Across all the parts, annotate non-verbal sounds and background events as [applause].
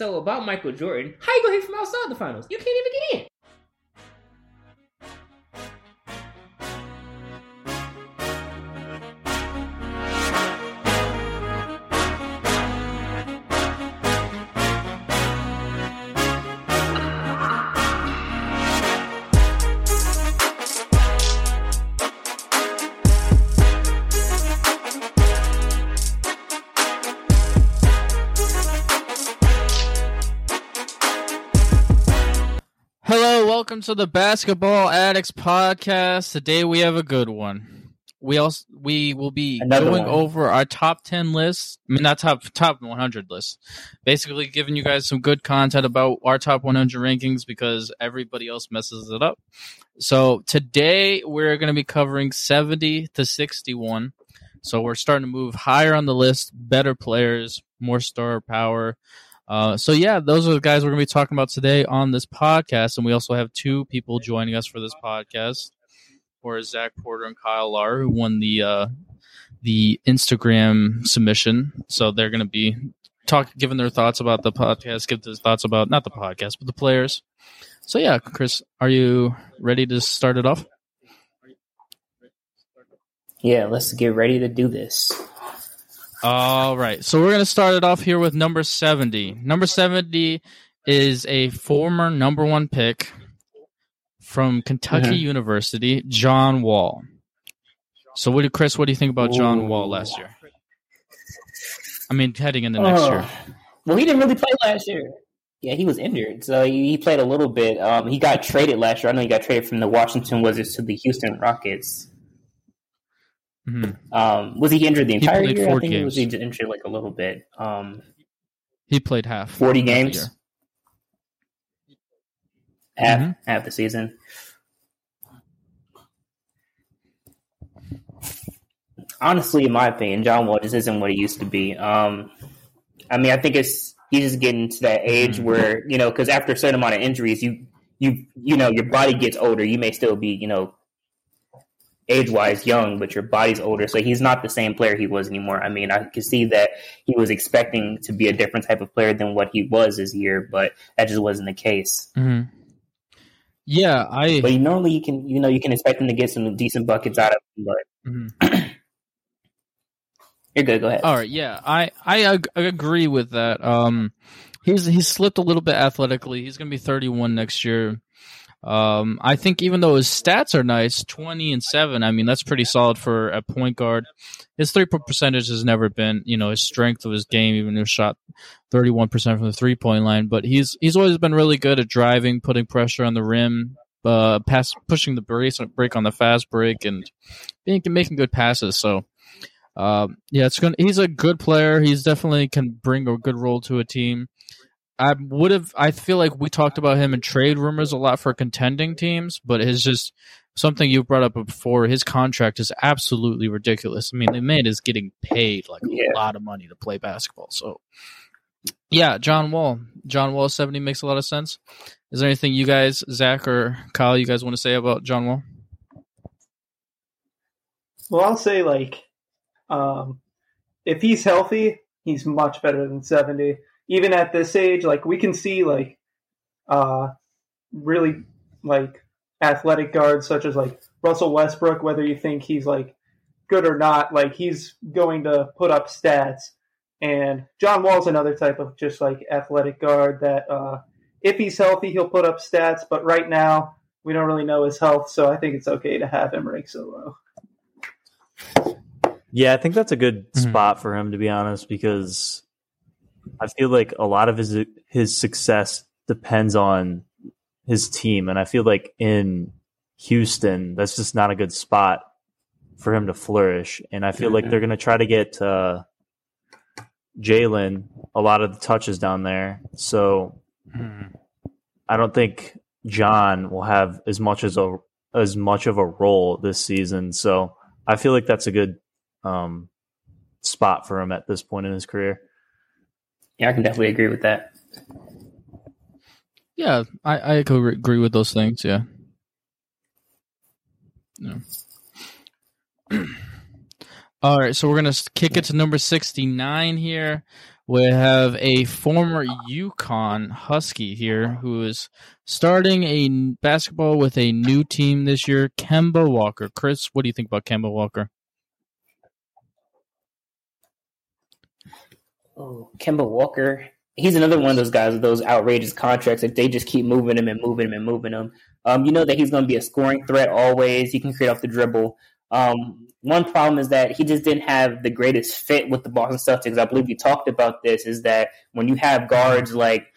So about Michael Jordan, how you gonna hit from outside the finals? You can't even get in. Welcome to the Basketball Addicts podcast. Today we have a good one. We also we will be Another going one. over our top ten lists. I mean, not top top one hundred lists. Basically, giving you guys some good content about our top one hundred rankings because everybody else messes it up. So today we're going to be covering seventy to sixty one. So we're starting to move higher on the list. Better players, more star power. Uh, so yeah, those are the guys we're going to be talking about today on this podcast, and we also have two people joining us for this podcast, or Zach Porter and Kyle Lar, who won the uh, the Instagram submission. So they're going to be talk, giving their thoughts about the podcast, give their thoughts about not the podcast, but the players. So yeah, Chris, are you ready to start it off? Yeah, let's get ready to do this. All right. So we're going to start it off here with number 70. Number 70 is a former number one pick from Kentucky Mhm. University, John Wall. So, what do Chris? What do you think about John Wall last year? I mean, heading into next Oh. year. Well, he didn't really play last year. Yeah, he was injured, so he, he played a little bit. Um, he got traded last year. I know he got traded from the Washington Wizards to the Houston Rockets. Hmm Um, was he injured the entire year? I think he was games. injured like a little bit. Um, He played half. forty games, half Mhm. half the season. Honestly, in my opinion, John Wall just isn't what he used to be. Um, I mean, I think it's he's just getting to that age Mhm. where you know, because after a certain amount of injuries, you you you know, your body gets older. You may still be you know, age wise young, but your body's older. So he's not the same player he was anymore. I mean, I can see that he was expecting to be a different type of player than what he was this year, but that just wasn't the case. Mhm. Yeah, I. But normally you can, you know, you can expect him to get some decent buckets out of him. But mhm. [clears throat] you're good. Go ahead. All right, yeah, I I ag- agree with that. Um, he's he's slipped a little bit athletically. He's going to be 31 next year. Um, I think even though his stats are nice, 20 and seven, I mean that's pretty solid for a point guard. His three point percentage has never been, you know, his strength of his game. Even though he shot 31 percent from the three point line, but he's he's always been really good at driving, putting pressure on the rim, uh, pass pushing the brace break on the fast break, and being making good passes. So. Um, yeah, it's going. He's a good player. He's definitely can bring a good role to a team. I would have. I feel like we talked about him in trade rumors a lot for contending teams, but it's just something you brought up before. His contract is absolutely ridiculous. I mean, the man is getting paid like Yeah. a lot of money to play basketball. So, yeah, John Wall. John Wall seventy makes a lot of sense. Is there anything you guys, Zach or Kyle, you guys want to say about John Wall? Well, I'll say like, um, if he's healthy, he's much better than seventy. Even at this age, like we can see like, uh, really like athletic guards such as like Russell Westbrook. Whether you think he's like good or not, like he's going to put up stats. And John Wall's another type of just like athletic guard that, uh, if he's healthy, he'll put up stats. But right now, we don't really know his health, so I think it's okay to have him rank so low. Yeah, I think that's a good Mhm. spot for him to be honest, because I feel like a lot of his his success depends on his team, and I feel like in Houston, that's just not a good spot for him to flourish. And I feel like they're going to try to get uh, Jalen a lot of the touches down there. So I don't think John will have as much as a as much of a role this season. So I feel like that's a good um, spot for him at this point in his career. Yeah, I can definitely agree with that. Yeah, I, I agree with those things. Yeah. Yeah. [clears throat] All right, so we're gonna kick it to number sixty-nine here. We have a former UConn Husky here who is starting a basketball with a new team this year. Kemba Walker. Chris, what do you think about Kemba Walker? Oh, Kemba Walker. He's another one of those guys with those outrageous contracts that they just keep moving him and moving him and moving him. Um, you know that he's going to be a scoring threat always. He can create off the dribble. Um, one problem is that he just didn't have the greatest fit with the Boston Celtics. I believe we talked about this. Is that when you have guards like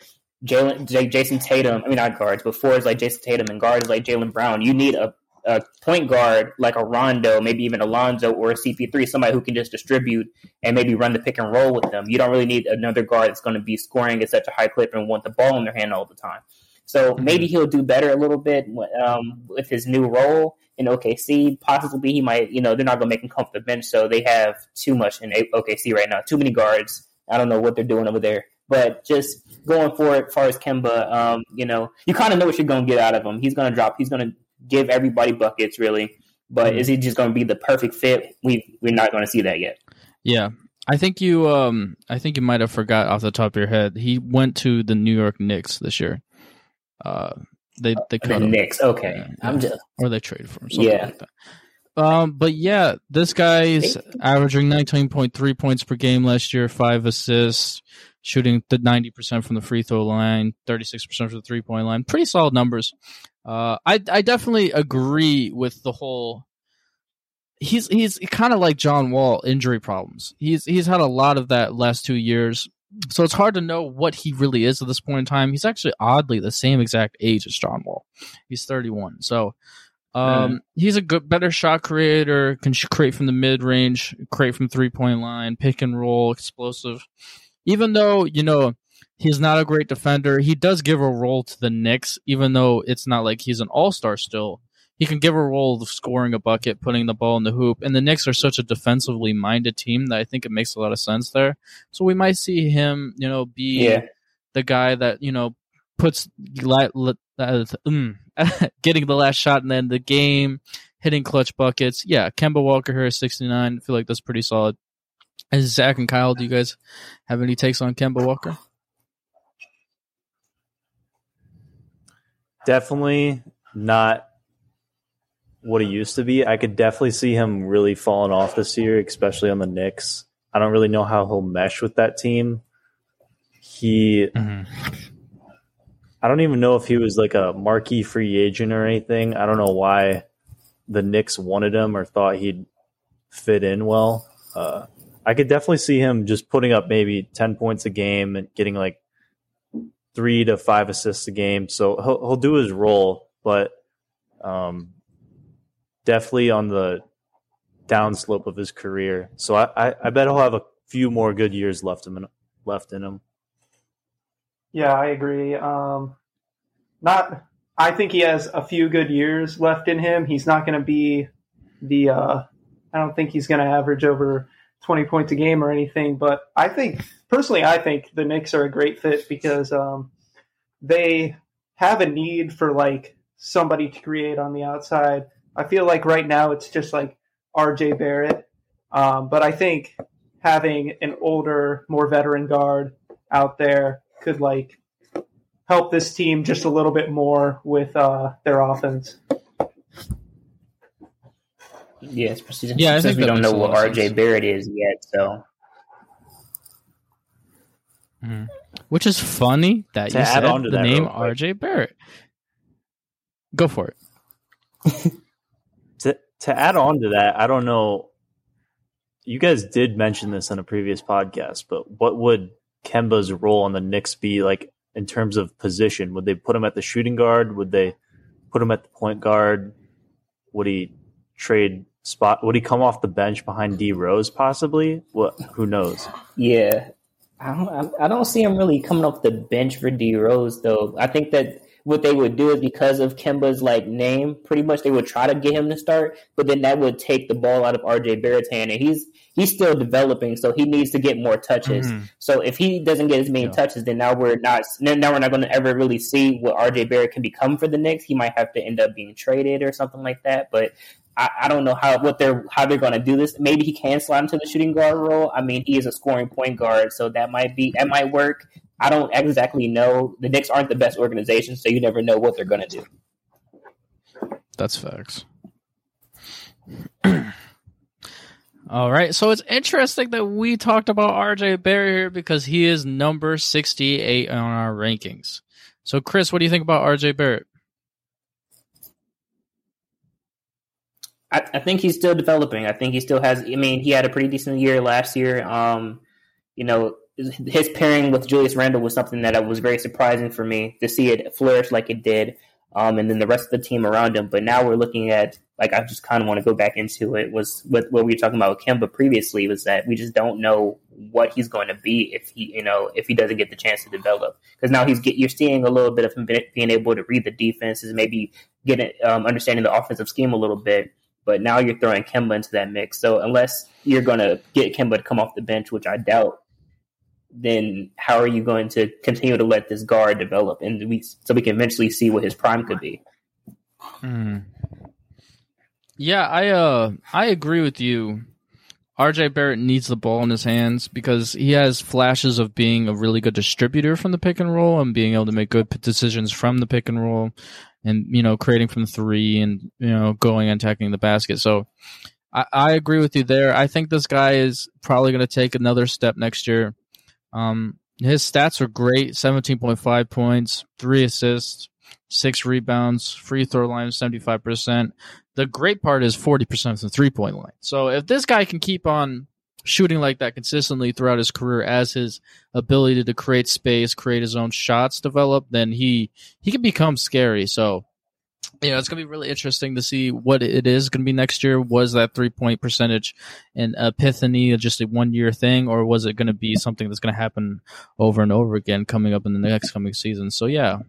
Jalen, J- Jayson Tatum, I mean not guards, but fours like Jayson Tatum and guards like Jaylen Brown, you need a, a point guard like a Rondo, maybe even Alonzo or a CP3, somebody who can just distribute and maybe run the pick and roll with them. You don't really need another guard that's going to be scoring at such a high clip and want the ball in their hand all the time. So maybe he'll do better a little bit um, with his new role in OKC. Possibly he might, you know, they're not going to make him come off the bench, so they have too much in OKC right now. Too many guards. I don't know what they're doing over there. But just going for it, as far as Kemba, um, you know, you kind of know what you're going to get out of him. He's going to drop. He's going to give everybody buckets, really. But mm-hmm. is he just going to be the perfect fit? We we're not going to see that yet. Yeah, I think you um I think you might have forgot off the top of your head. He went to the New York Knicks this year. Uh, they they cut the Knicks. Okay, yeah, I'm just or they traded for him. yeah. Like um, but yeah, this guy's averaging 19.3 points per game last year, five assists, shooting the 90% from the free throw line, 36% from the three point line. Pretty solid numbers. Uh, I I definitely agree with the whole. He's he's kind of like John Wall, injury problems. He's he's had a lot of that last two years so it's hard to know what he really is at this point in time. He's actually oddly the same exact age as John Wall. He's 31. So um, mm. he's a good, better shot creator. Can create from the mid range, create from three point line, pick and roll, explosive. Even though you know he's not a great defender, he does give a role to the Knicks. Even though it's not like he's an all star still, he can give a role of scoring a bucket, putting the ball in the hoop. And the Knicks are such a defensively minded team that I think it makes a lot of sense there. So we might see him, you know, be yeah. the guy that you know puts uh, mm, [laughs] getting the last shot and then the game, hitting clutch buckets. Yeah, Kemba Walker here is 69. I feel like that's pretty solid. Zach and Kyle, do you guys have any takes on Kemba Walker? Definitely not what he used to be. I could definitely see him really falling off this year, especially on the Knicks. I don't really know how he'll mesh with that team. He, mm-hmm. I don't even know if he was like a marquee free agent or anything. I don't know why the Knicks wanted him or thought he'd fit in well. Uh, I could definitely see him just putting up maybe 10 points a game and getting like three to five assists a game. So he'll, he'll do his role, but um, definitely on the downslope of his career. So I, I, I, bet he'll have a few more good years left in left in him. Yeah, I agree. Um, not, I think he has a few good years left in him. He's not going to be the. Uh, I don't think he's going to average over twenty points a game or anything. But I think personally, I think the Knicks are a great fit because um, they have a need for like somebody to create on the outside I feel like right now it's just like RJ Barrett. Um, but I think having an older, more veteran guard out there could like help this team just a little bit more with uh, their offense. Yes, yeah, yeah, I we don't know what RJ sense. Barrett is yet, so. Mm-hmm. Which is funny that to you said the name RJ Barrett. Go for it. [laughs] to add on to that, I don't know. You guys did mention this in a previous podcast, but what would Kemba's role on the Knicks be like in terms of position? Would they put him at the shooting guard? Would they put him at the point guard? Would he trade spot? Would he come off the bench behind D Rose possibly? What? Who knows? Yeah, I don't, I don't see him really coming off the bench for D Rose though. I think that what they would do is because of Kemba's like name, pretty much they would try to get him to start, but then that would take the ball out of RJ Barrett's hand, and he's he's still developing, so he needs to get more touches. Mhm. So if he doesn't get as many Yeah. touches, then now we're not now we're not going to ever really see what RJ Barrett can become for the Knicks. He might have to end up being traded or something like that, but. I, I don't know how what they're how they're going to do this. Maybe he can slide into the shooting guard role. I mean, he is a scoring point guard, so that might be that might work. I don't exactly know. The Knicks aren't the best organization, so you never know what they're going to do. That's facts. [clears throat] All right, so it's interesting that we talked about RJ Barrett here because he is number 68 on our rankings. So, Chris, what do you think about RJ Barrett? I, I think he's still developing. I think he still has. I mean, he had a pretty decent year last year. Um, you know, his pairing with Julius Randle was something that was very surprising for me to see it flourish like it did. Um, and then the rest of the team around him. But now we're looking at like I just kind of want to go back into it was what what we were talking about with Kemba previously was that we just don't know what he's going to be if he you know if he doesn't get the chance to develop because now he's get you're seeing a little bit of him being able to read the defenses maybe getting um, understanding the offensive scheme a little bit but now you're throwing Kemba into that mix so unless you're going to get Kemba to come off the bench which I doubt then how are you going to continue to let this guard develop and we so we can eventually see what his prime could be Hmm. Yeah, I uh I agree with you. RJ Barrett needs the ball in his hands because he has flashes of being a really good distributor from the pick and roll and being able to make good decisions from the pick and roll and you know creating from three and you know going and attacking the basket. So I, I agree with you there. I think this guy is probably going to take another step next year. Um, his stats are great: seventeen point five points, three assists, six rebounds, free throw line five percent. The great part is forty percent from the three point line. So if this guy can keep on shooting like that consistently throughout his career, as his ability to create space, create his own shots develop, then he he can become scary. So you know, it's gonna be really interesting to see what it is gonna be next year. Was that three point percentage an epiphany, just a one year thing, or was it gonna be something that's gonna happen over and over again coming up in the next coming season? So yeah.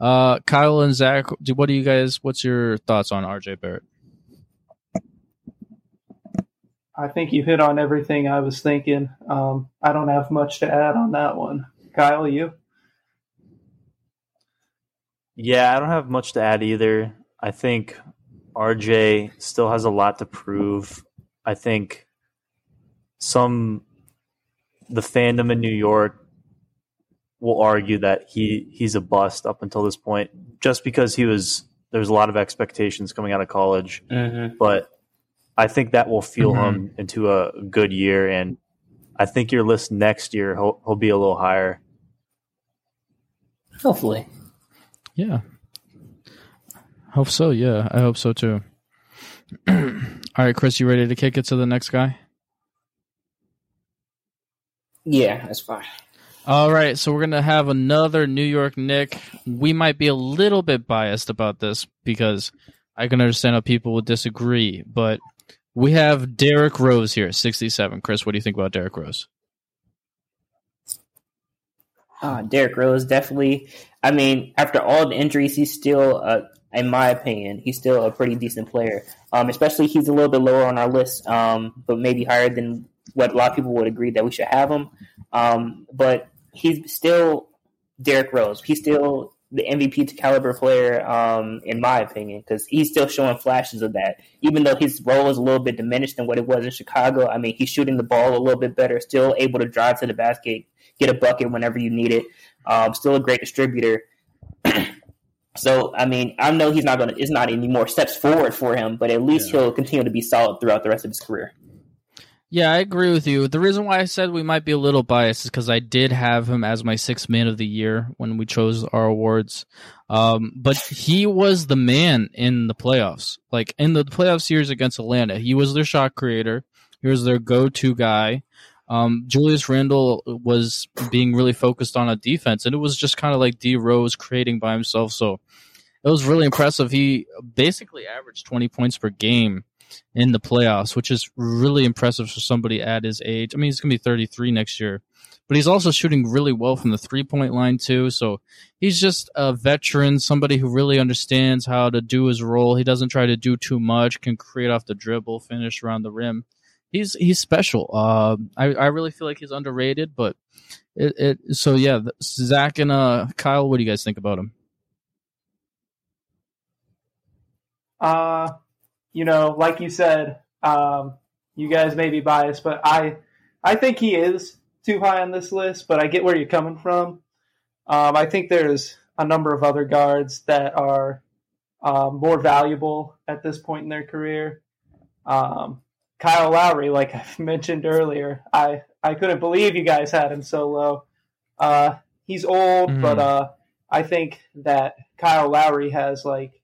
Uh, Kyle and Zach, do- what do you guys? What's your thoughts on RJ Barrett? I think you hit on everything I was thinking. Um, I don't have much to add on that one. Kyle, you? Yeah, I don't have much to add either. I think RJ still has a lot to prove. I think some the fandom in New York will argue that he he's a bust up until this point just because he was there was a lot of expectations coming out of college, mm-hmm. but I think that will fuel him into a good year and I think your list next year he'll, he'll be a little higher. hopefully Yeah. Hope so. Yeah, I hope so too. [clears throat] All right, Chris, you ready to kick it to the next guy? yeah that's fine All right, so we're gonna have another New York Knick. We might be a little bit biased about this because I can understand how people would disagree, but we have Derrick Rose here, sixty-seven. Chris, what do you think about Derrick Rose? Uh, Derrick Rose definitely. I mean, after all the injuries, he's still, uh, in my opinion, he's still a pretty decent player. Um, especially he's a little bit lower on our list, um, but maybe higher than what a lot of people would agree that we should have him. Um, but he's still Derrick Rose. He's still the MVP to caliber player, um, in my opinion, because he's still showing flashes of that. Even though his role is a little bit diminished than what it was in Chicago, I mean, he's shooting the ball a little bit better, still able to drive to the basket, get a bucket whenever you need it. Um, still a great distributor. [clears throat] so, I mean, I know he's not going to, it's not any more steps forward for him, but at least he'll continue to be solid throughout the rest of his career. Yeah, I agree with you. The reason why I said we might be a little biased is because I did have him as my sixth man of the year when we chose our awards. Um, but he was the man in the playoffs. Like in the playoff series against Atlanta, he was their shot creator. He was their go-to guy. Um, Julius Randle was being really focused on a defense, and it was just kind of like D Rose creating by himself. So it was really impressive. He basically averaged 20 points per game in the playoffs, which is really impressive for somebody at his age. I mean, he's going to be 33 next year, but he's also shooting really well from the three point line too. So he's just a veteran, somebody who really understands how to do his role. He doesn't try to do too much, can create off the dribble, finish around the rim. He's he's special. Uh, I I really feel like he's underrated, but it, it so yeah. Zach and uh, Kyle, what do you guys think about him? Uh, you know, like you said, um, you guys may be biased, but I, I think he is too high on this list. But I get where you're coming from. Um, I think there's a number of other guards that are um, more valuable at this point in their career. Um, Kyle Lowry, like [laughs] I mentioned earlier, I I couldn't believe you guys had him so low. Uh, he's old, Mhm. but uh, I think that Kyle Lowry has like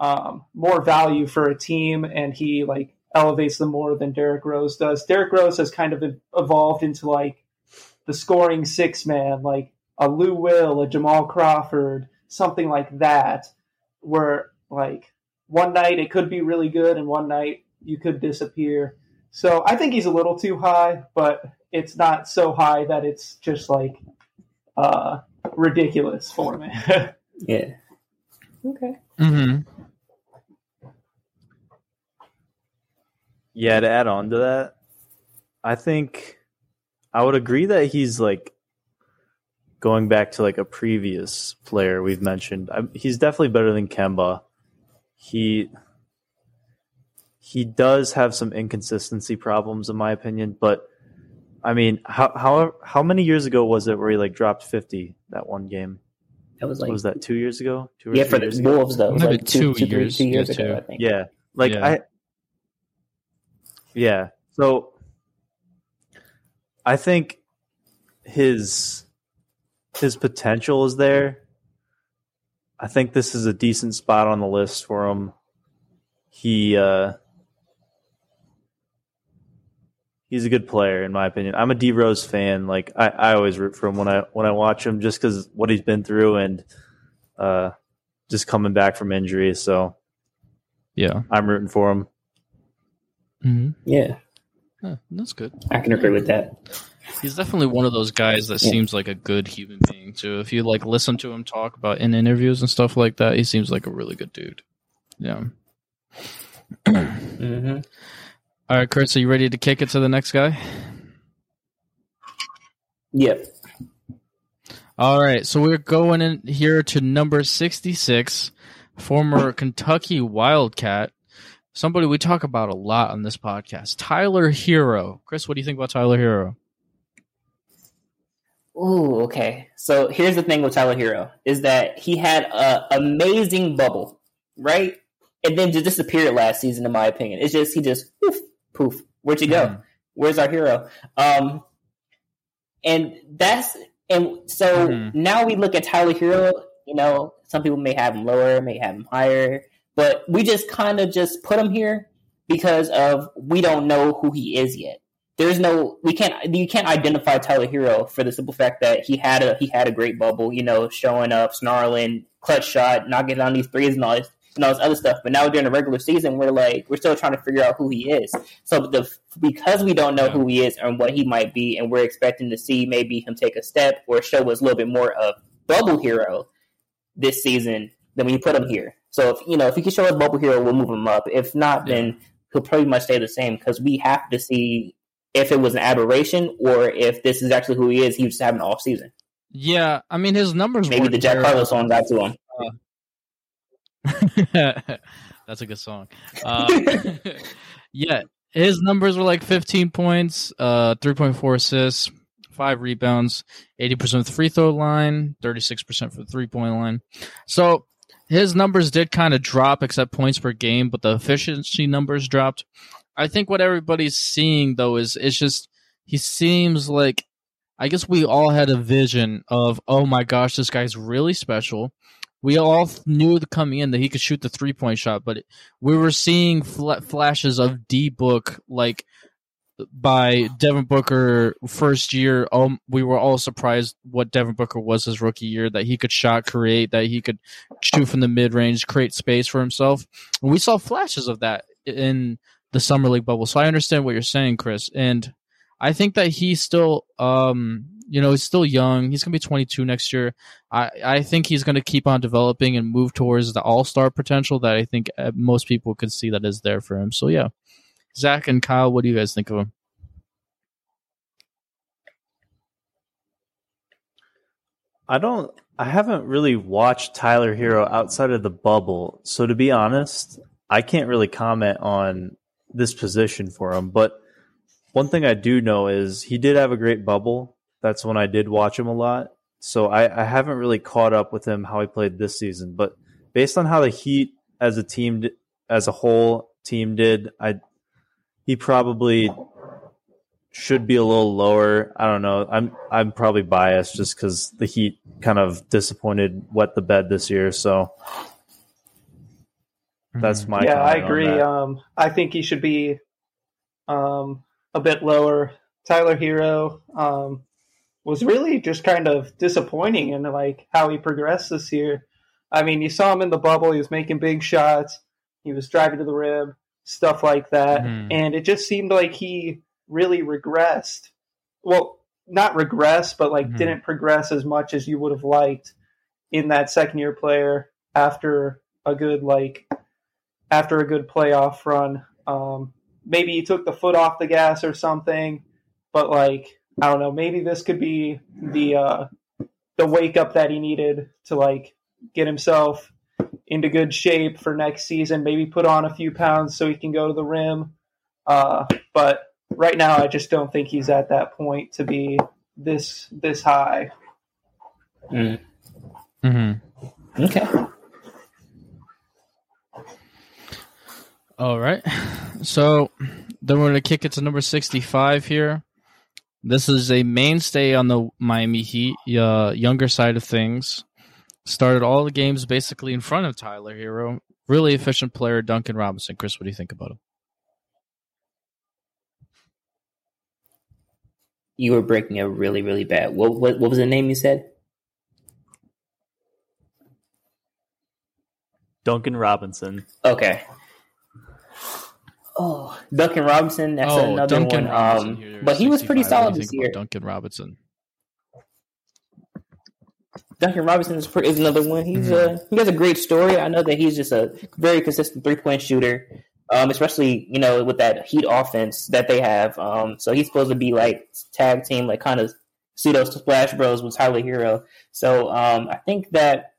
um, more value for a team, and he like elevates them more than Derrick Rose does. Derrick Rose has kind of evolved into like the scoring six man, like a Lou Will, a Jamal Crawford, something like that, where like one night it could be really good, and one night you could disappear. So I think he's a little too high, but it's not so high that it's just like uh, ridiculous for me. [laughs] Yeah. okay. Mm-hmm. Yeah, to add on to that, I think I would agree that he's like going back to like a previous player we've mentioned. I, he's definitely better than Kemba. He he does have some inconsistency problems in my opinion, but I mean, how how how many years ago was it where he like dropped 50 that one game? That was What like was that 2 years ago? 2 or yeah three for the years ago? Wolves though. It was Maybe like two, two two, three- years, two years yeah, ago, two. I think. Yeah. Like Yeah. I Yeah. So I think his his potential is there. I think this is a decent spot on the list for him. He uh he's a good player in my opinion. I'm a D Rose fan. Like I, I always root for him when I when I watch him just because what he's been through and uh just coming back from injury. So Yeah. I'm rooting for him. Mm-hmm. Yeah, that's good. I can agree with that. He's definitely one of those guys that Yeah. seems like a good human being too. If you like listen to him talk about in interviews and stuff like that, he seems like a really good dude. Yeah. hmm [clears throat] All right, Kurt. So you ready to kick it to the next guy? Yep. All right. So we're going in here to number sixty-six, former Kentucky Wildcat. Somebody we talk about a lot on this podcast, Tyler Herro. Chris, what do you think about Tyler Herro? Ooh, okay. So here's the thing with Tyler Herro is that he had an amazing bubble, right? And then just disappeared last season, in my opinion. It's just he just poof, poof. Where'd you go? Mhm. Where's our hero? Um, and that's and so Mhm. now we look at Tyler Herro. You know, some people may have him lower, may have him higher, but we just kind of just put him here because of we don't know who he is yet. There's no we can't you can't identify Tyler Herro for the simple fact that he had a he had a great bubble, you know, showing up, snarling, clutch shot, knocking down these threes and all this and all this other stuff. But now during the regular season, we're like we're still trying to figure out who he is. So the because we don't know who he is and what he might be, and we're expecting to see maybe him take a step or show us a little bit more of bubble hero this season, then we put him here. So if you know if he can show us bubble hero, we'll move him up. If not, Yeah. then he'll pretty much stay the same because we have to see if it was an aberration or if this is actually who he is. He was having an off season. Yeah, I mean his numbers. Maybe the Jack. Harlow song got to him. [laughs] That's a good song. Uh, [laughs] yeah, his numbers were like 15 points, uh, 3.4 assists, five rebounds, 80% of the free throw line, 36% for the three point line. So his numbers did kind of drop, except points per game, but the efficiency numbers dropped. I think what everybody's seeing though is it's just he seems like I guess we all had a vision of oh my gosh, this guy's really special we all knew coming in that he could shoot the three point shot, but we were seeing fl- flashes of D book like by Devin Booker first year. Um, we were all surprised what Devin Booker was his rookie year that he could shot create, that he could shoot from the mid range, create space for himself. And we saw flashes of that in the summer league bubble. So I understand what you're saying, Chris, and I think that he's still um You know, he's still young. He's going to be 22 next year. I, I think he's going to keep on developing and move towards the all star potential that I think uh, most people could see that is there for him. So, yeah. Zach and Kyle, what do you guys think of him? I don't. I haven't really watched Tyler Herro outside of the bubble, so to be honest, I can't really comment on this position for him. But one thing I do know is he did have a great bubble. That's when I did watch him a lot. So I, I haven't really caught up with him how he played this season. But based on how the Heat as a team, as a whole team did, I he probably should be a little lower. I don't know. I'm I'm probably biased just because the Heat kind of disappointed, wet the bed this year. So that's my yeah. I agree. Um, I think he should be um, a bit lower. Tyler Herro um, was really just kind of disappointing in like how he progressed this year. I mean, you saw him in the bubble; he was making big shots, he was driving to the rim, stuff like that, Mhm. and it just seemed like he really regressed. Well, not regressed, but like Mhm. didn't progress as much as you would have liked in that second year player after a good like after a good playoff run. Um, maybe he took the foot off the gas or something, but like I don't know, maybe this could be the uh, the wake up that he needed to like get himself into good shape for next season. Maybe put on a few pounds so he can go to the rim. Uh, but right now, I just don't think he's at that point to be this this high. Mm. Mm-hmm. Okay. All right. So then we're going to kick it to number 65 here. This is a mainstay on the Miami Heat, uh, younger side of things. Started all the games basically in front of Tyler Herro. Really efficient player, Duncan Robinson. Chris, what do you think about him? You were breaking it really, really bad. What, what what was the name you said? Duncan Robinson. Okay. Oh, Duncan Robinson. That's oh, another Duncan one. Robinson. Um, but he was pretty solid this year. Duncan Robinson. Duncan Robinson is, is another one. He's Mhm. uh, he has a great story. I know that he's just a very consistent three point shooter, um, especially you know with that Heat offense that they have. Um, so he's supposed to be like tag team, like kind of pseudo Splash Bros with Tyler Herro. So um, I think that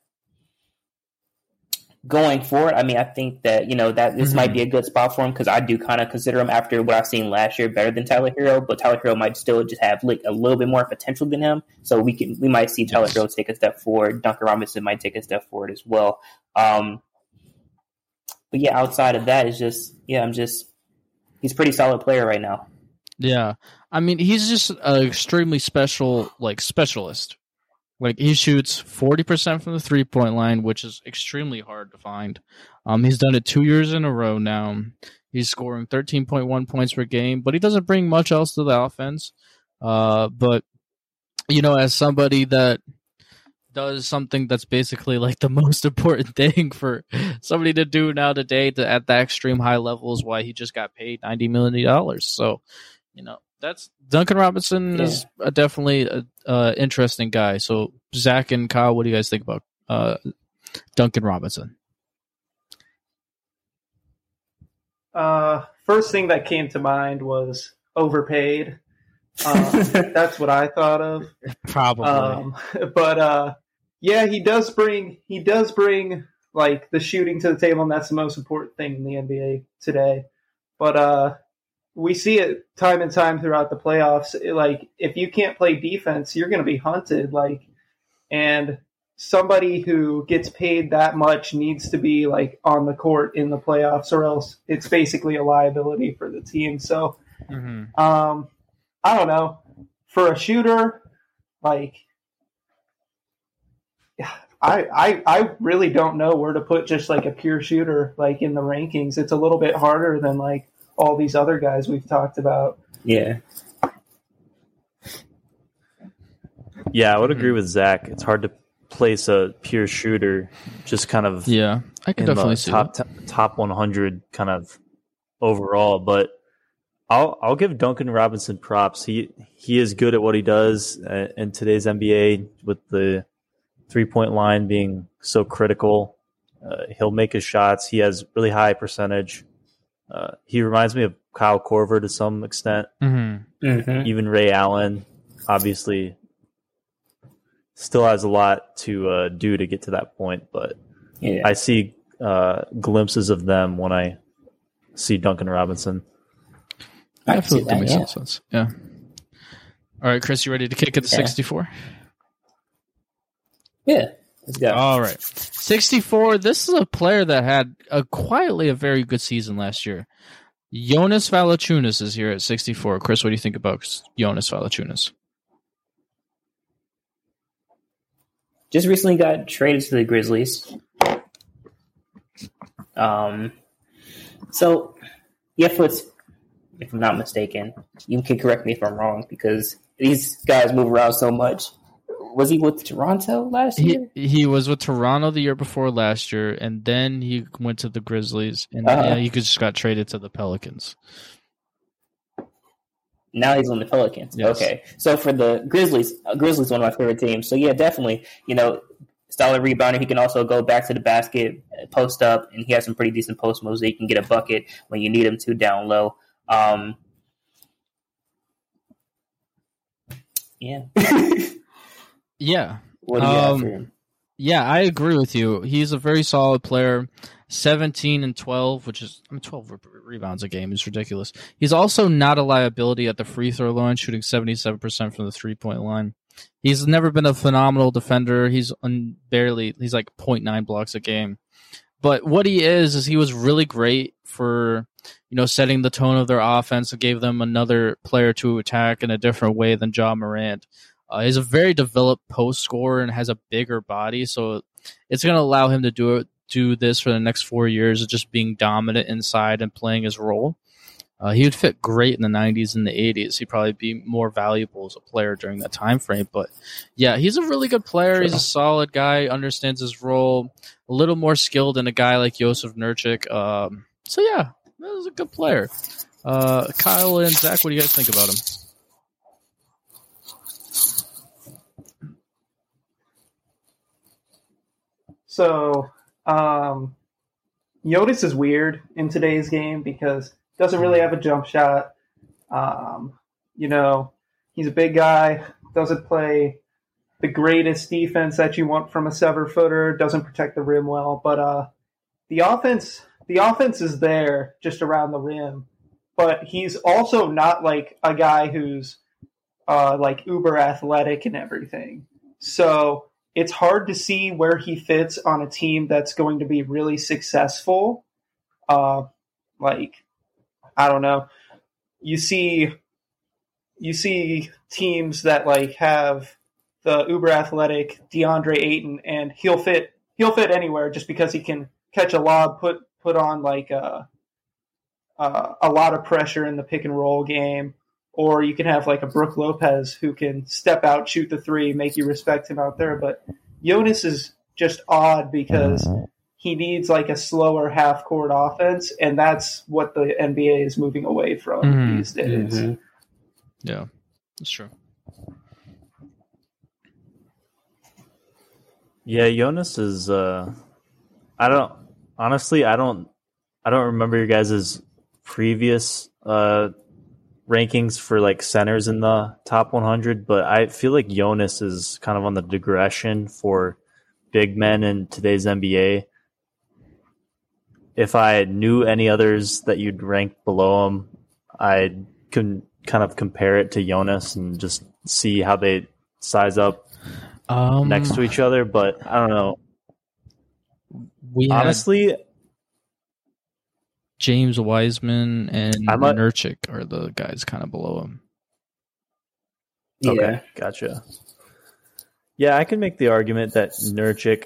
going forward, I mean, I think that you know that this Mhm. might be a good spot for him because I do kind of consider him after what I've seen last year better than Tyler Herro, but Tyler Herro might still just have like a little bit more potential than him. So we can we might see Tyler Yes. Hero take a step forward. Duncan Robinson might take a step forward as well. Um, but yeah, outside of that, it's just yeah, I'm just he's a pretty solid player right now. Yeah, I mean he's just an extremely special like specialist. Like he shoots forty percent from the three point line, which is extremely hard to find. Um, he's done it two years in a row now. He's scoring thirteen point one points per game, but he doesn't bring much else to the offense. Uh, but you know, as somebody that does something that's basically like the [laughs] most important thing for somebody to do now today to at that extreme high level is why he just got paid ninety million dollars. So you know that's Duncan Robinson is a, definitely a, a interesting guy. So Zach and Kyle, what do you guys think about uh, Duncan Robinson? Uh, first thing that came to mind was overpaid. Um, [laughs] that's what I thought of. Probably. Um, but uh, yeah, he does bring he does bring like the shooting to the table, and that's the most important thing in the NBA today. But uh, we see it time and time throughout the playoffs. Like if you can't play defense, you're going to be hunted. Like, and somebody who gets paid that much needs to be like on the court in the playoffs, or else it's basically a liability for the team. So. Mhm. Um, I don't know. For a shooter, like, [sighs] I, I, I really don't know where to put just like a pure shooter, like in the rankings. It's a little bit harder than like all these other guys we've talked about. Yeah, Yeah, I would agree Mhm. with Zach. It's hard to place a pure shooter just kind of Yeah, I can in definitely the see top that. t- top 100 kind of overall, but I'll I'll give Duncan Robinson props. He he is good at what he does uh, in today's NBA with the three point line being so critical. Uh, he'll make his shots. He has really high percentage. Uh, he reminds me of Kyle Korver to some extent. Mm-hmm. Mm-hmm. Even Ray Allen, obviously, still has a lot to uh, do to get to that point. But Yeah. I see uh, glimpses of them when I see Duncan Robinson. I I feel see like that that, makes yeah. sense. Yeah. All right, Chris, you ready to kick at to Yeah. 64? Yeah. Let's go. All right. 64. This is a player that had a quietly a very good season last year. Jonas Valanciunas is here at 64. Chris, what do you think about Jonas Valanciunas? just recently got traded to the Grizzlies. Um, so Yeflitz, if I'm not mistaken, you can correct me if I'm wrong because these guys move around so much. Was he with Toronto last year? he was with Toronto the year before last year, and then he went to the Grizzlies, and Uh-huh. yeah, he just got traded to the Pelicans. Now he's on the Pelicans. Yes. Okay, so for the Grizzlies, uh, Grizzlies one of my favorite teams. So yeah, definitely, you know, solid rebounder. He can also go back to the basket, uh, post up, and he has some pretty decent post moves. That he can get a bucket when you need him to down low. Um, yeah. [laughs] Yeah, what do you have Um, for him? Yeah, I agree with you. He's a very solid player. 17 and 12, which is I mean, 12 re- rebounds a game is ridiculous. He's also not a liability at the free throw line, shooting 77% from the three point line. He's never been a phenomenal defender. He's un- barely, he's like 0.9 blocks a game. But what he is, is he was really great for, you know, setting the tone of their offense and gave them another player to attack in a different way than Ja Morant. Uh, he's a very developed post scorer and has a bigger body, so it's going to allow him to do it, do this for the next four years of just being dominant inside and playing his role. Uh, he would fit great in the 90s and the 80s. He'd probably be more valuable as a player during that time frame. But yeah, he's a really good player. He's a solid guy, understands his role, a little more skilled than a guy like Jusuf Nurkic. Um, so yeah, that was a good player. Uh, Kyle and Zach, what do you guys think about him? So, um, Jonas is weird in today's game because he doesn't really have a jump shot. Um, you know, he's a big guy, doesn't play the greatest defense that you want from a sever footer, doesn't protect the rim well, but uh, the offense the offense is there just around the rim. But he's also not like a guy who's uh, like uber athletic and everything. So it's hard to see where he fits on a team that's going to be really successful. Uh, like, I don't know. You see, you see teams that like have the uber athletic DeAndre Ayton, and he'll fit. He'll fit anywhere just because he can catch a lob, put put on like a uh, a lot of pressure in the pick and roll game. Or you can have like a Brook Lopez who can step out, shoot the three, make you respect him out there. But Jonas is just odd because he needs like a slower half court offense, and that's what the NBA is moving away from Mhm. these days. Mhm. Yeah, that's true. Yeah, Jonas is. Uh, I don't honestly. I don't. I don't remember your guys' previous uh, rankings for like centers in the top 100, but I feel like Jonas is kind of on the digression for big men in today's NBA. If I knew any others that you'd rank below him, I can kind of compare it to Jonas and just see how they size up Um, next to each other. But I don't know. we had Honestly, James Wiseman and I'm a- Nurkic are the guys kind of below him. Yeah. Okay, gotcha. Yeah, I can make the argument that Nurkic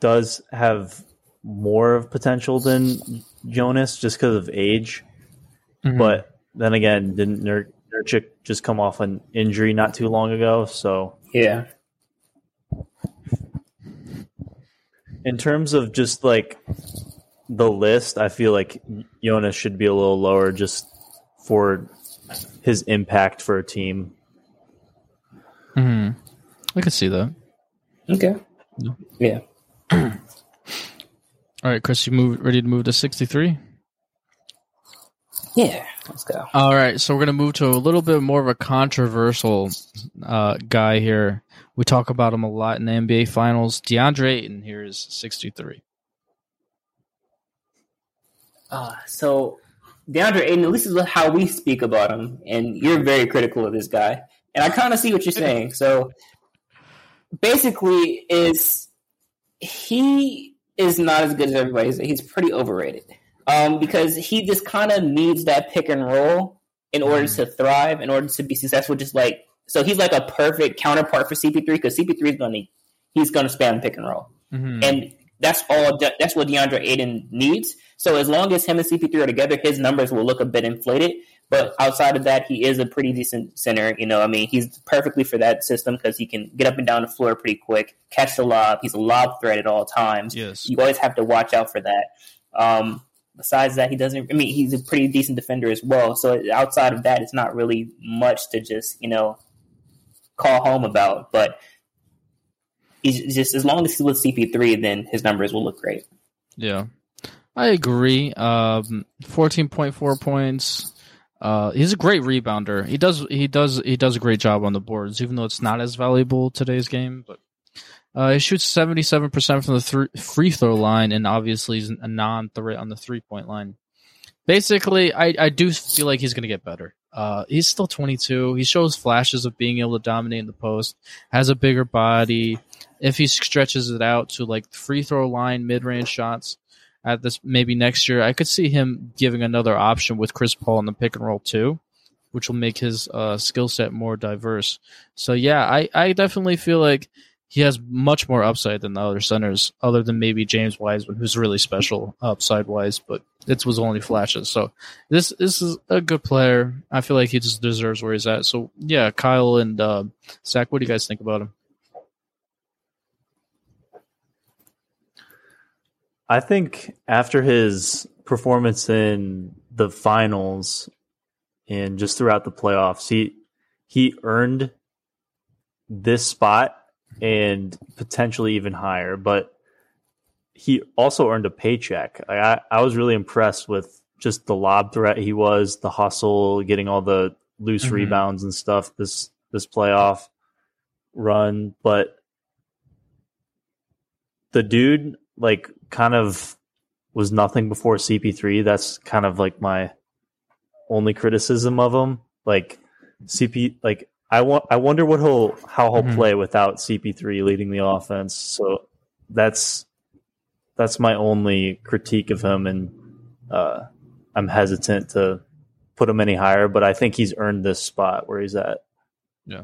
does have more of potential than Jonas just because of age. Mhm. But then again, didn't Nur- Nurkic just come off an injury not too long ago? So, Yeah. in terms of just like the list, I feel like Jonas should be a little lower just for his impact for a team. hmm I could see that. Okay. Yeah. [clears throat] All right, Chris, you move ready to move to sixty three. Yeah. Let's go. All right, so we're gonna move to a little bit more of a controversial uh, guy here. We talk about him a lot in the NBA Finals. DeAndre Ayton here is sixty three. Uh, so DeAndre Ayton, at least is how we speak about him, and you're very critical of this guy. And I kind of see what you're saying. So basically, is he is not as good as everybody. He's pretty overrated um, because he just kind of needs that pick and roll in order to thrive, in order to be successful. Just like so, he's like a perfect counterpart for CP3 because CP3 is going to he's going to spam pick and roll, Mm-hmm. and that's all. That's what DeAndre Ayton needs. So as long as him and CP3 are together, his numbers will look a bit inflated. But outside of that, he is a pretty decent center. You know, I mean, he's perfectly for that system because he can get up and down the floor pretty quick, catch the lob. He's a lob threat at all times. Yes. You always have to watch out for that. Um, besides that, he doesn't. I mean, he's a pretty decent defender as well. So outside of that, it's not really much to just you know call home about. But he's just as long as he's with CP3, then his numbers will look great. Yeah, I agree. Um, fourteen point four points. Uh, he's a great rebounder. He does he does he does a great job on the boards, even though it's not as valuable today's game. But uh, he shoots seventy seven percent from the th- free throw line, and obviously he's a non threat on the three point line. Basically, I, I do feel like he's going to get better. Uh, he's still 22. He shows flashes of being able to dominate in the post. Has a bigger body. If he stretches it out to like free throw line, mid range shots, at this maybe next year, I could see him giving another option with Chris Paul in the pick and roll too, which will make his uh, skill set more diverse. So yeah, I, I definitely feel like he has much more upside than the other centers, other than maybe James Wiseman, who's really special upside wise, but it was only flashes. So this this is a good player. I feel like he just deserves where he's at. So yeah, Kyle and uh, Zach, what do you guys think about him? I think after his performance in the finals and just throughout the playoffs, he he earned this spot and potentially even higher. But he also earned a paycheck. I, I was really impressed with just the lob threat he was, the hustle, getting all the loose Mhm. rebounds and stuff this this playoff run. But the dude like kind of was nothing before CP3. That's kind of like my only criticism of him. Like CP like I want I wonder what he'll how he'll Mhm. play without CP3 leading the offense. So that's that's my only critique of him and uh I'm hesitant to put him any higher, but I think he's earned this spot where he's at. Yeah.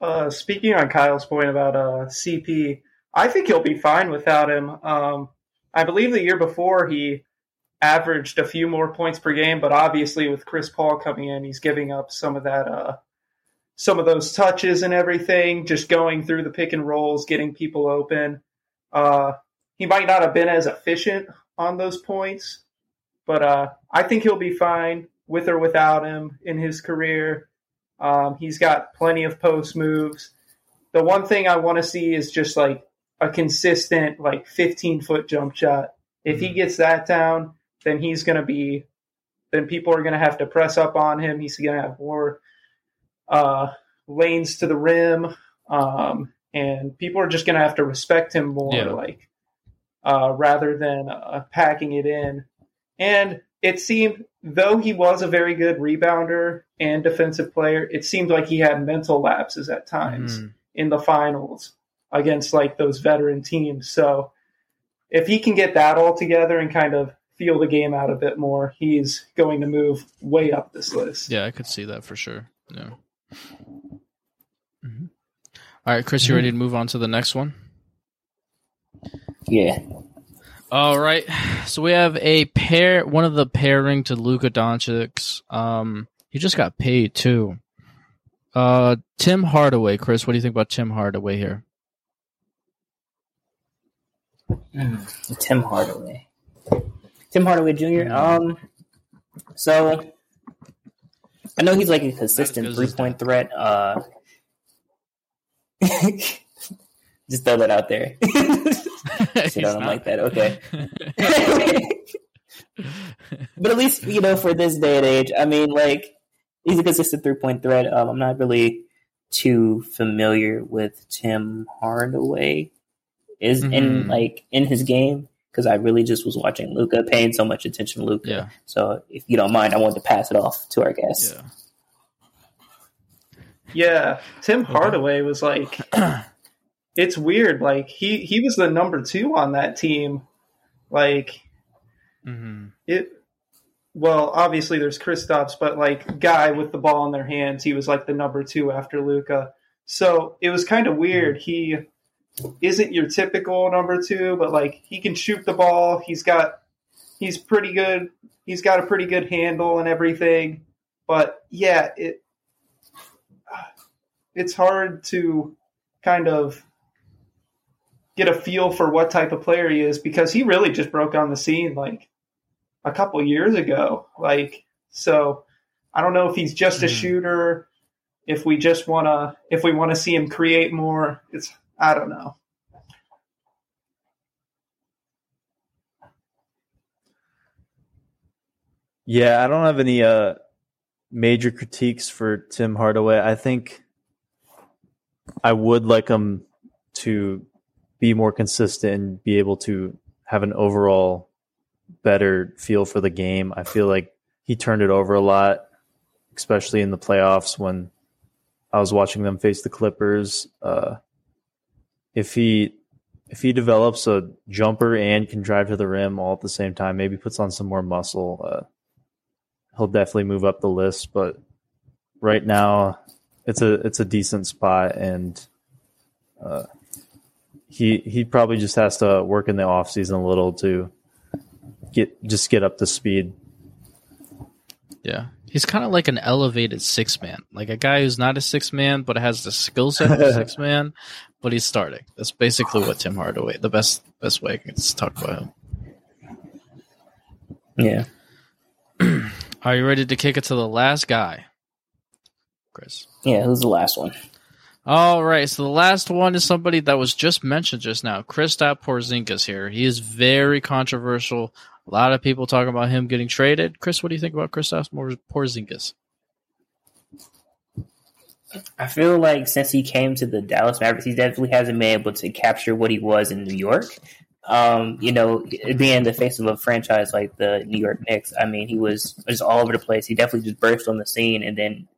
Uh, speaking on Kyle's point about uh, CP, I think he'll be fine without him. Um, I believe the year before he averaged a few more points per game, but obviously with Chris Paul coming in, he's giving up some of that, uh, some of those touches and everything, just going through the pick and rolls, getting people open. Uh, he might not have been as efficient on those points, but uh, I think he'll be fine with or without him in his career. Um, he's got plenty of post moves. The one thing I want to see is just like a consistent, like 15 foot jump shot. If he gets that down, then he's going to be, then people are going to have to press up on him. He's going to have more uh, lanes to the rim. Um, and people are just going to have to respect him more, Yeah. like, uh, rather than uh, packing it in. And it seemed, though he was a very good rebounder and defensive player, it seemed like he had mental lapses at times Mhm. in the finals against like those veteran teams. So if he can get that all together and kind of feel the game out a bit more, he's going to move way up this list. Yeah, I could see that for sure. Yeah. Mhm. All right, Chris, you ready to move on to the next one? Yeah. All right. So we have a pair, one of the pairing to Luka Doncic. Um, he just got paid too. Uh, Tim Hardaway, Chris, what do you think about Tim Hardaway here? Mm, Tim Hardaway. Tim Hardaway Jr. Um, so I know he's like a consistent three point threat. Uh, [laughs] just throw that out there. [laughs] [laughs] Shit He's on him not. like that. Okay. but at least you know for this day and age, I mean, like he's a consistent three point threat. Um, I'm not really too familiar with Tim Hardaway is in Mhm. like in his game because I really just was watching Luka, paying so much attention to Luka. Yeah. So if you don't mind, I wanted to pass it off to our guest. yeah. Yeah, Tim Hardaway was like, [clears throat] it's weird. Like he he was the number two on that team. Like mm-hmm. it. Well, obviously there's Kristaps, but like guy with the ball in their hands, he was like the number two after Luka. So it was kind of weird. He isn't your typical number two, but like he can shoot the ball. He's got he's pretty good. He's got a pretty good handle and everything. But yeah, it [sighs] it's hard to kind of get a feel for what type of player he is because he really just broke on the scene like a couple years ago. Like so I don't know if he's just a Mhm. shooter, if we just wanna if we wanna see him create more. It's I don't know. Yeah, I don't have any uh, major critiques for Tim Hardaway. I think I would like him to be more consistent and be able to have an overall better feel for the game. I feel like he turned it over a lot, especially in the playoffs when I was watching them face the Clippers. Uh, if he if he develops a jumper and can drive to the rim all at the same time, maybe puts on some more muscle, uh, he'll definitely move up the list. But right now, it's a it's a decent spot, and uh, he he probably just has to work in the off season a little to get just get up to speed. Yeah. He's kind of like an elevated six man, like a guy who's not a six man but has the skill set of a six [laughs] man, but he's starting. That's basically what Tim Hardaway. The best best way I can talk about him. Yeah. [clears throat] Are you ready to kick it to the last guy, Chris? Yeah. Who's the last one? All right, so the last one is somebody that was just mentioned just now. Kristaps Porzingis here. He is very controversial. A lot of people talking about him getting traded. Chris, what do you think about Kristaps Porzingis? I feel like since he came to the Dallas Mavericks, he definitely hasn't been able to capture what he was in New York. Um, you know, being the face of a franchise like the New York Knicks, I mean, he was just all over the place. He definitely just burst on the scene, and then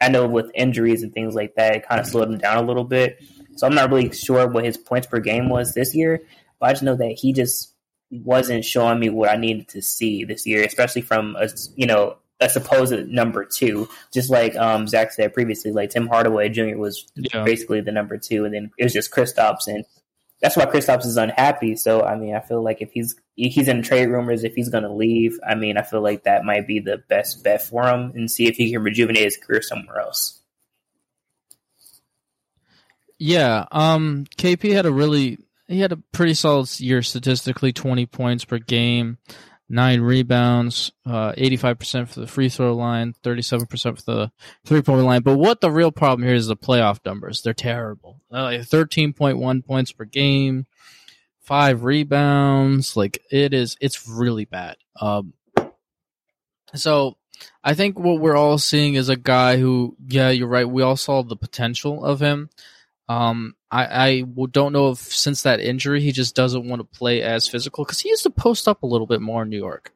I know with injuries and things like that, it kind of slowed him down a little bit. So I'm not really sure what his points per game was this year, but I just know that he just wasn't showing me what I needed to see this year, especially from a you know a supposed number two. Just like um, Zach said previously, like Tim Hardaway Jr. was Yeah. basically the number two, and then it was just Kristaps, and that's why Kristaps is unhappy. So I mean, I feel like if he's if he's in trade rumors, if he's going to leave, I mean, I feel like that might be the best bet for him, and see if he can rejuvenate his career somewhere else. Yeah, um, KP had a really he had a pretty solid year statistically. Twenty points per game, nine rebounds, uh, eighty-five percent for the free throw line, thirty-seven percent for the three-point line. But what the real problem here is the playoff numbers. They're terrible. Uh, like thirteen point one points per game, five rebounds. Like it is, it's really bad. Um, so I think what we're all seeing is a guy who, yeah, you're right. We all saw the potential of him. Um, I, I don't know if since that injury he just doesn't want to play as physical because he used to post up a little bit more in New York.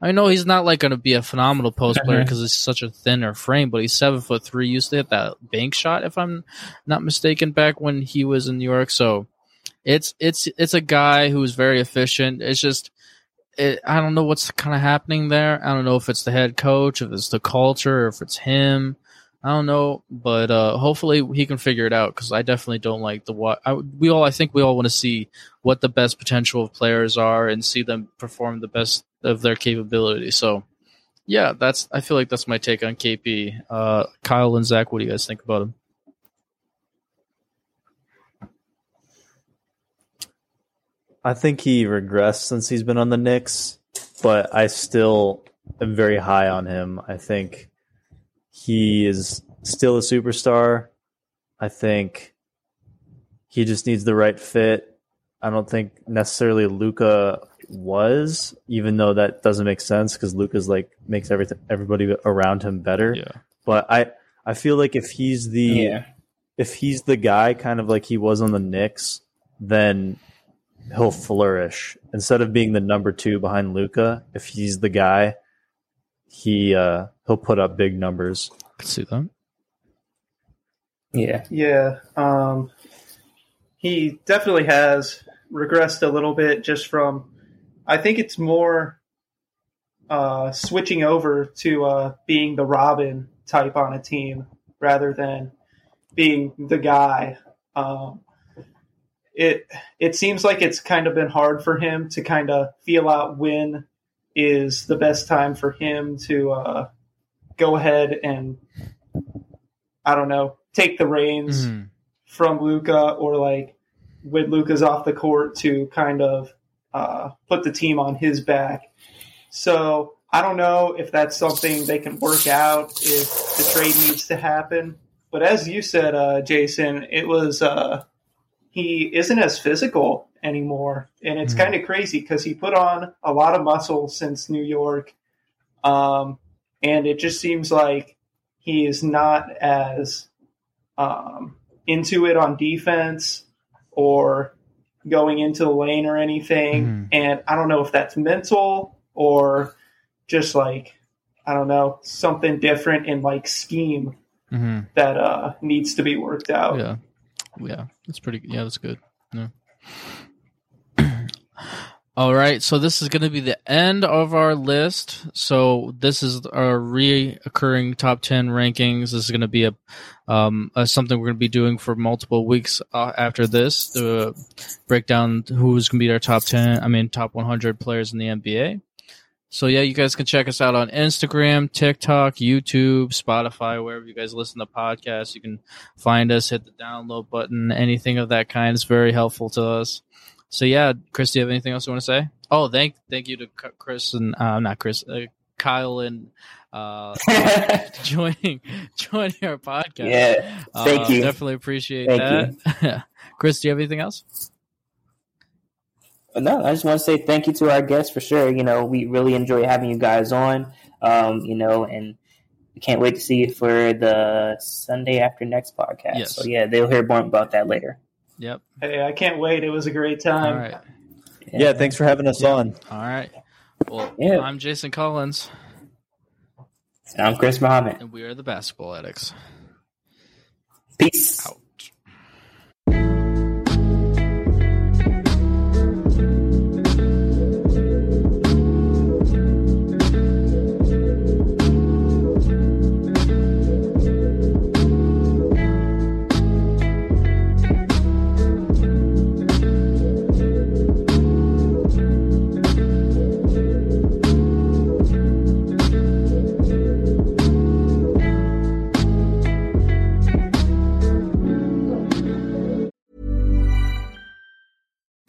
I know he's not like going to be a phenomenal post player because he's such a thinner frame, but he's seven foot three. Used to hit that bank shot, if I'm not mistaken, back when he was in New York. So it's it's it's a guy who's very efficient. It's just it, I don't know what's kind of happening there. I don't know if it's the head coach, if it's the culture, or if it's him. I don't know, but uh, hopefully he can figure it out because I definitely don't like the what. I, we all, I think we all want to see what the best potential of players are and see them perform the best of their capability. So, yeah, that's. I feel like that's my take on KP. Uh, Kyle and Zach, what do you guys think about him? I think he regressed since he's been on the Knicks. but I still am very high on him. I think he is still a superstar. I think he just needs the right fit. I don't think necessarily Luka was, even though that doesn't make sense because Luka's like makes everything everybody around him better. Yeah. But I I feel like if he's the Yeah. if he's the guy kind of like he was on the Knicks, then he'll flourish. Instead of being the number two behind Luka, if he's the guy, he uh he'll put up big numbers. Could see that. Yeah. Yeah, um, he definitely has regressed a little bit just from. I think it's more uh, switching over to uh, being the Robin type on a team rather than being the guy. Um, it it seems like it's kind of been hard for him to kind of feel out when is the best time for him to uh, go ahead and I don't know take the reins Mhm. from Luka or like when Luka's off the court to kind of uh, put the team on his back. So I don't know if that's something they can work out if the trade needs to happen. But as you said, uh, Jason, it was uh, he isn't as physical anymore, and it's Mhm. kind of crazy because he put on a lot of muscle since New York, um, and it just seems like he is not as um, into it on defense or going into the lane or anything. Mhm. And I don't know if that's mental or just like I don't know something different in like scheme hmm that uh, needs to be worked out. Yeah, yeah, that's pretty. Yeah, that's good. Yeah. All right, so this is going to be the end of our list. So this is our reoccurring top ten rankings. This is going to be a, um, a something we're going to be doing for multiple weeks uh, after this to break down who's going to be our top ten. I mean, top one hundred players in the NBA. So yeah, you guys can check us out on Instagram, TikTok, YouTube, Spotify, wherever you guys listen to podcasts. You can find us, hit the download button, anything of that kind is very helpful to us. So yeah, Chris, do you have anything else you want to say? Oh, thank thank you to Chris and uh, not Chris, uh, Kyle and uh, [laughs] [laughs] joining joining our podcast. Yeah. Thank Uh, you. Definitely appreciate Thank that. [laughs] Chris, do you have anything else? No, I just want to say thank you to our guests for sure. You know, we really enjoy having you guys on. Um, you know, and we can't wait to see you for the Sunday after next podcast. Yes. So yeah, they'll hear more about that later. Yep. Hey, I can't wait. It was a great time. right. Yeah, thanks for having us on. All right. Well, Yeah. I'm Jason Collins, I'm Chris Muhammad. and we are the Basketball Addicts. Peace.